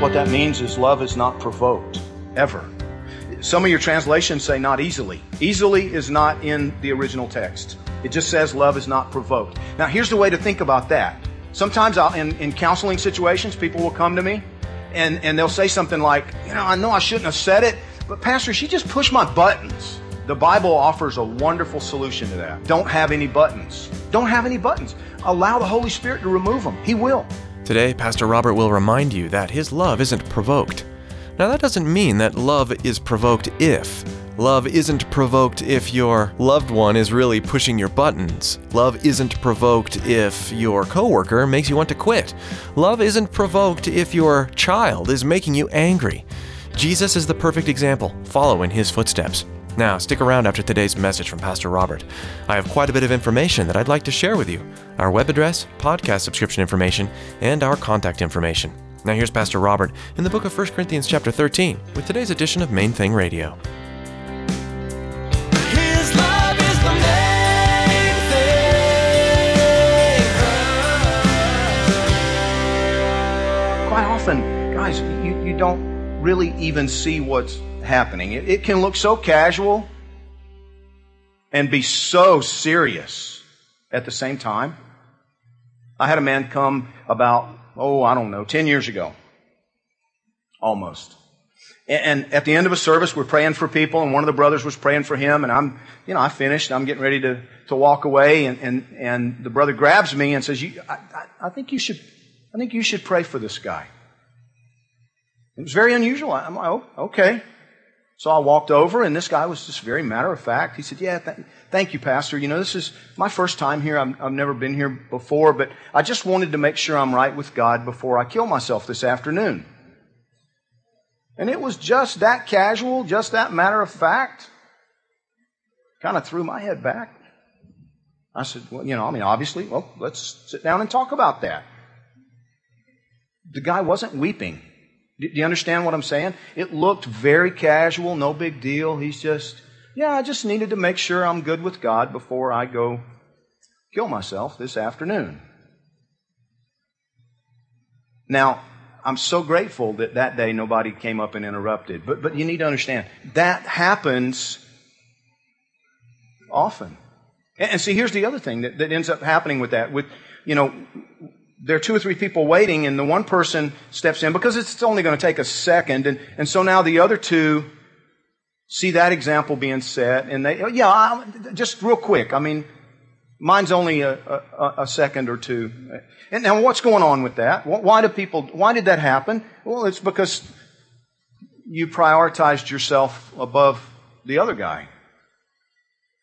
What that means is love is not provoked, ever. Some of your translations say not easily. Easily is not in the original text. It just says love is not provoked. Now, here's the way to think about that. Sometimes I'll, in, in counseling situations, people will come to me and, and they'll say something like, You know, I know I shouldn't have said it, but Pastor, she just pushed my buttons. The Bible offers a wonderful solution to that. Don't have any buttons. Don't have any buttons. Allow the Holy Spirit to remove them. He will. Today, Pastor Robert will remind you that his love isn't provoked. Now, that doesn't mean that love is provoked if. Love isn't provoked if your loved one is really pushing your buttons. Love isn't provoked if your coworker makes you want to quit. Love isn't provoked if your child is making you angry. Jesus is the perfect example. Follow in his footsteps. Now, stick around after today's message from Pastor Robert. I have quite a bit of information that I'd like to share with you our web address, podcast subscription information, and our contact information. Now, here's Pastor Robert in the book of 1 Corinthians, chapter 13, with today's edition of Main Thing Radio. His love is the main thing. quite often, guys, you, you don't really even see what's happening. It, it can look so casual and be so serious at the same time. I had a man come about, oh, I don't know, 10 years ago. Almost. And, at the end of a service, we're praying for people, and one of the brothers was praying for him, and I'm, you know, I finished. I'm getting ready to, to walk away, and, and, and the brother grabs me and says, you, I, I, I think you should, I think you should pray for this guy. It was very unusual. I'm like, oh, okay. So I walked over, and this guy was just very matter of fact. He said, Yeah, th- thank you, Pastor. You know, this is my first time here. I'm, I've never been here before, but I just wanted to make sure I'm right with God before I kill myself this afternoon. And it was just that casual, just that matter of fact. Kind of threw my head back. I said, Well, you know, I mean, obviously, well, let's sit down and talk about that. The guy wasn't weeping. Do you understand what I'm saying? It looked very casual, no big deal. He's just, yeah, I just needed to make sure I'm good with God before I go kill myself this afternoon. Now, I'm so grateful that that day nobody came up and interrupted. But, but you need to understand, that happens often. And, and see, here's the other thing that, that ends up happening with that. With, you know, there are two or three people waiting, and the one person steps in because it's only going to take a second, and, and so now the other two see that example being set, and they, oh, yeah, I, just real quick. I mean, mine's only a, a, a second or two. And now, what's going on with that? Why do people? Why did that happen? Well, it's because you prioritized yourself above the other guy.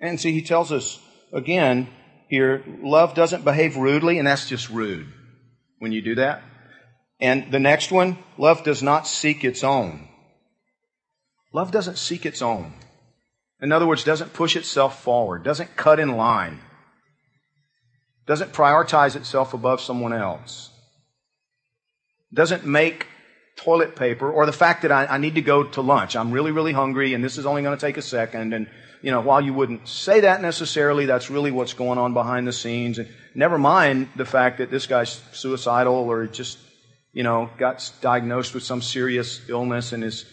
And see, he tells us again here, love doesn't behave rudely, and that's just rude when you do that. And the next one, love does not seek its own. Love doesn't seek its own. In other words, doesn't push itself forward, doesn't cut in line, doesn't prioritize itself above someone else, doesn't make toilet paper or the fact that I, I need to go to lunch. I'm really, really hungry and this is only going to take a second. And, you know, while you wouldn't say that necessarily, that's really what's going on behind the scenes. And never mind the fact that this guy's suicidal or just, you know, got diagnosed with some serious illness and is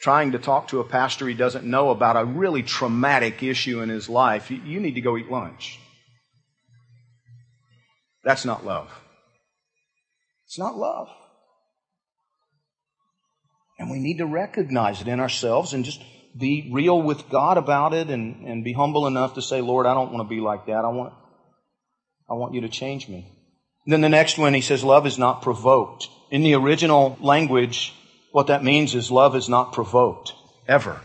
trying to talk to a pastor he doesn't know about a really traumatic issue in his life. You, need to go eat lunch. That's not love. It's not love. And we need to recognize it in ourselves and just be real with God about it and, and be humble enough to say, Lord, I don't want to be like that. I want, I want you to change me. Then the next one, he says, love is not provoked. In the original language, what that means is love is not provoked. Ever.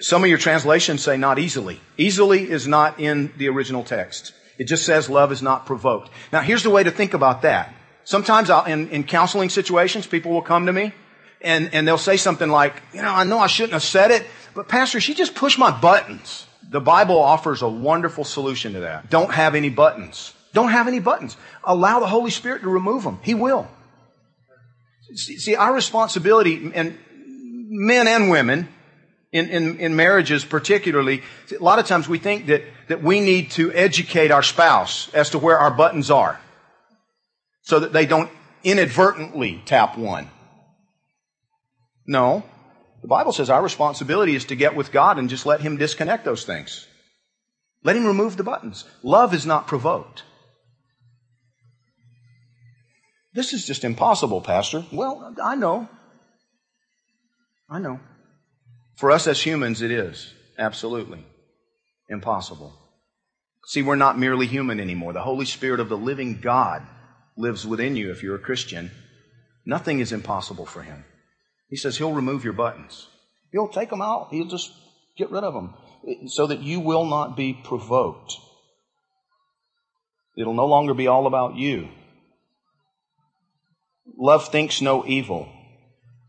Some of your translations say not easily. Easily is not in the original text. It just says love is not provoked. Now here's the way to think about that. Sometimes I'll, in, in counseling situations, people will come to me and, and they'll say something like, you know, I know I shouldn't have said it, but pastor, she just pushed my buttons. The Bible offers a wonderful solution to that. Don't have any buttons. Don't have any buttons. Allow the Holy Spirit to remove them. He will. See, our responsibility, and men and women, in, in, in marriages particularly, a lot of times we think that, that we need to educate our spouse as to where our buttons are so that they don't inadvertently tap one. No. The Bible says our responsibility is to get with God and just let Him disconnect those things. Let Him remove the buttons. Love is not provoked. This is just impossible, Pastor. Well, I know. I know. For us as humans, it is. Absolutely. Impossible. See, we're not merely human anymore. The Holy Spirit of the living God lives within you if you're a Christian. Nothing is impossible for Him. He says He'll remove your buttons. He'll take them out. He'll just get rid of them so that you will not be provoked. It'll no longer be all about you. Love thinks no evil.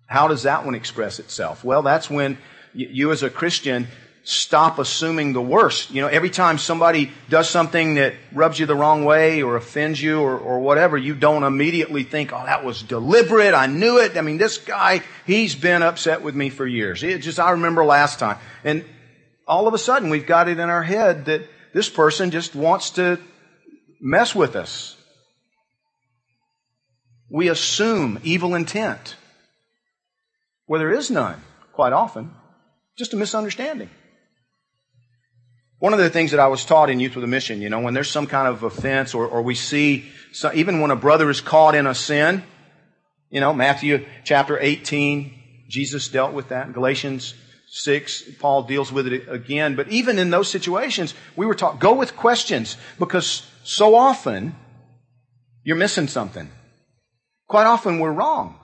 How does that one express itself? Well, that's when you as a Christian stop assuming the worst. You know, every time somebody does something that rubs you the wrong way or offends you or, or whatever, you don't immediately think, oh, that was deliberate. I knew it. I mean, this guy, he's been upset with me for years. It just, I remember last time. And all of a sudden, we've got it in our head that this person just wants to mess with us. We assume evil intent where there is none, quite often. Just a misunderstanding. One of the things that I was taught in Youth with a Mission, you know, when there's some kind of offense or, or we see, so, even when a brother is caught in a sin, you know, Matthew chapter 18, Jesus dealt with that. Galatians 6, Paul deals with it again. But even in those situations, we were taught, go with questions because so often you're missing something. Quite often we're wrong.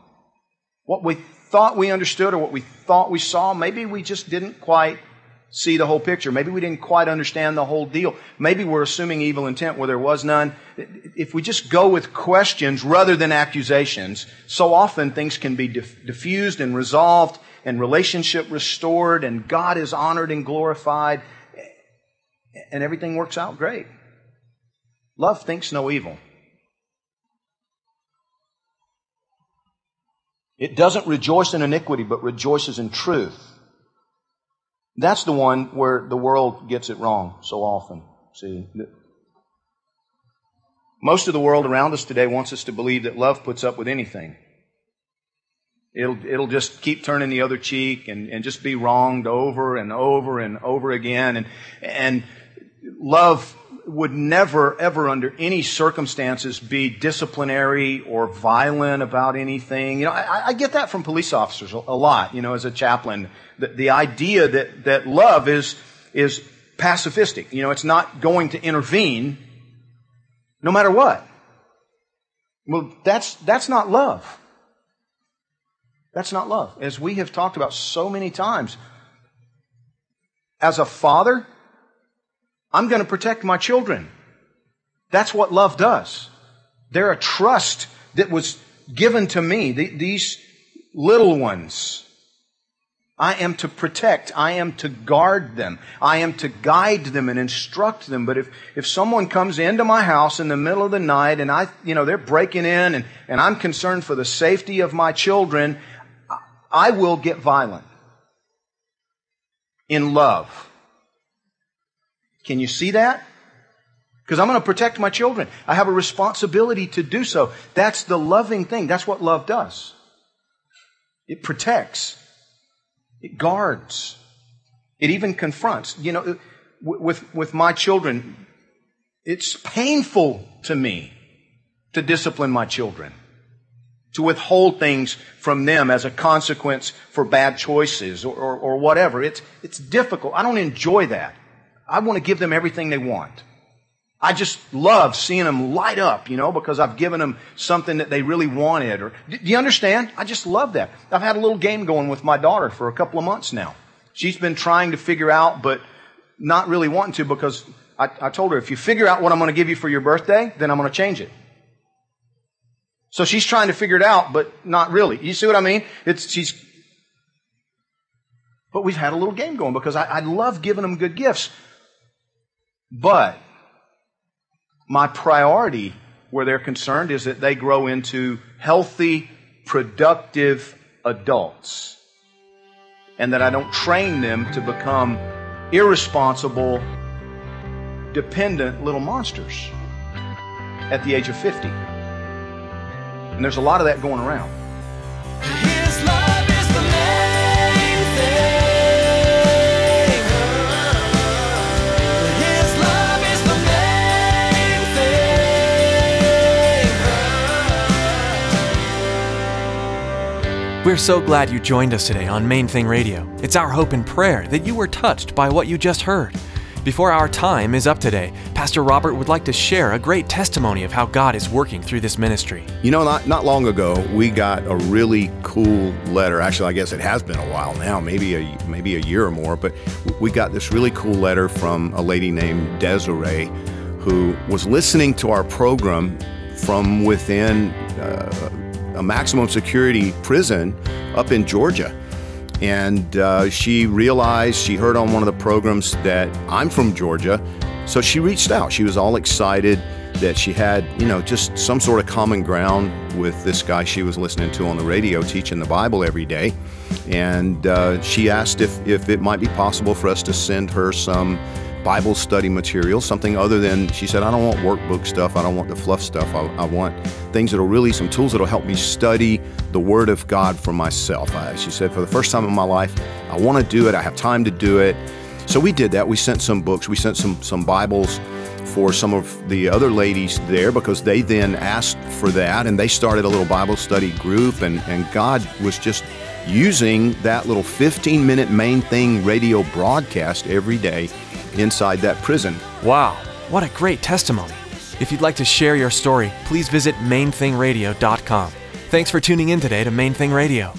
What we thought we understood or what we thought we saw, maybe we just didn't quite see the whole picture. Maybe we didn't quite understand the whole deal. Maybe we're assuming evil intent where there was none. If we just go with questions rather than accusations, so often things can be diffused and resolved and relationship restored and God is honored and glorified and everything works out great. Love thinks no evil. It doesn't rejoice in iniquity, but rejoices in truth. That's the one where the world gets it wrong so often. See? Most of the world around us today wants us to believe that love puts up with anything. It'll, it'll just keep turning the other cheek and, and just be wronged over and over and over again. And, and love would never, ever, under any circumstances, be disciplinary or violent about anything. You know, I, I get that from police officers a, lot. You know, as a chaplain, the, the idea that that love is is pacifistic. You know, it's not going to intervene, no matter what. Well, that's that's not love. That's not love. As we have talked about so many times, as a father, I'm going to protect my children. That's what love does. They're a trust that was given to me. These little ones. I am to protect. I am to guard them. I am to guide them and instruct them. But if, if someone comes into my house in the middle of the night and I, you know, they're breaking in and, and I'm concerned for the safety of my children, I will get violent in love. Can you see that? Because I'm going to protect my children. I have a responsibility to do so. That's the loving thing. That's what love does. It protects. It guards. It even confronts. You know, with, with my children, it's painful to me to discipline my children, to withhold things from them as a consequence for bad choices or, or, or whatever. It's, it's difficult. I don't enjoy that. I want to give them everything they want. I just love seeing them light up, you know, because I've given them something that they really wanted. Or, do you understand? I just love that. I've had a little game going with my daughter for a couple of months now. She's been trying to figure out, but not really wanting to because I, I told her, if you figure out what I'm going to give you for your birthday, then I'm going to change it. So she's trying to figure it out, but not really. You see what I mean? It's, she's, but we've had a little game going because I, I love giving them good gifts. But my priority where they're concerned is that they grow into healthy, productive adults. And that I don't train them to become irresponsible, dependent little monsters at the age of 50. And there's a lot of that going around. We're so glad you joined us today on Main Thing Radio. It's our hope and prayer that you were touched by what you just heard. Before our time is up today, Pastor Robert would like to share a great testimony of how God is working through this ministry. You know, not, not long ago, we got a really cool letter. Actually, I guess it has been a while now, maybe a, maybe a year or more, but we got this really cool letter from a lady named Desiree who was listening to our program from within uh, a maximum security prison up in Georgia. And uh, she realized, she heard on one of the programs that I'm from Georgia. So she reached out. She was all excited that she had, you know, just some sort of common ground with this guy she was listening to on the radio teaching the Bible every day. And uh, she asked if, if it might be possible for us to send her some Bible study material, something other than, she said, I don't want workbook stuff. I don't want the fluff stuff. I, I want things that'll really, some tools that'll help me study the Word of God for myself. I, she said, for the first time in my life, I want to do it. I have time to do it. So we did that. We sent some books. We sent some, some Bibles for some of the other ladies there because they then asked for that and they started a little Bible study group and, and God was just using that little 15 minute main thing radio broadcast every day inside that prison. Wow, what a great testimony. If you'd like to share your story, please visit mainthingradio.com. Thanks for tuning in today to Main Thing Radio.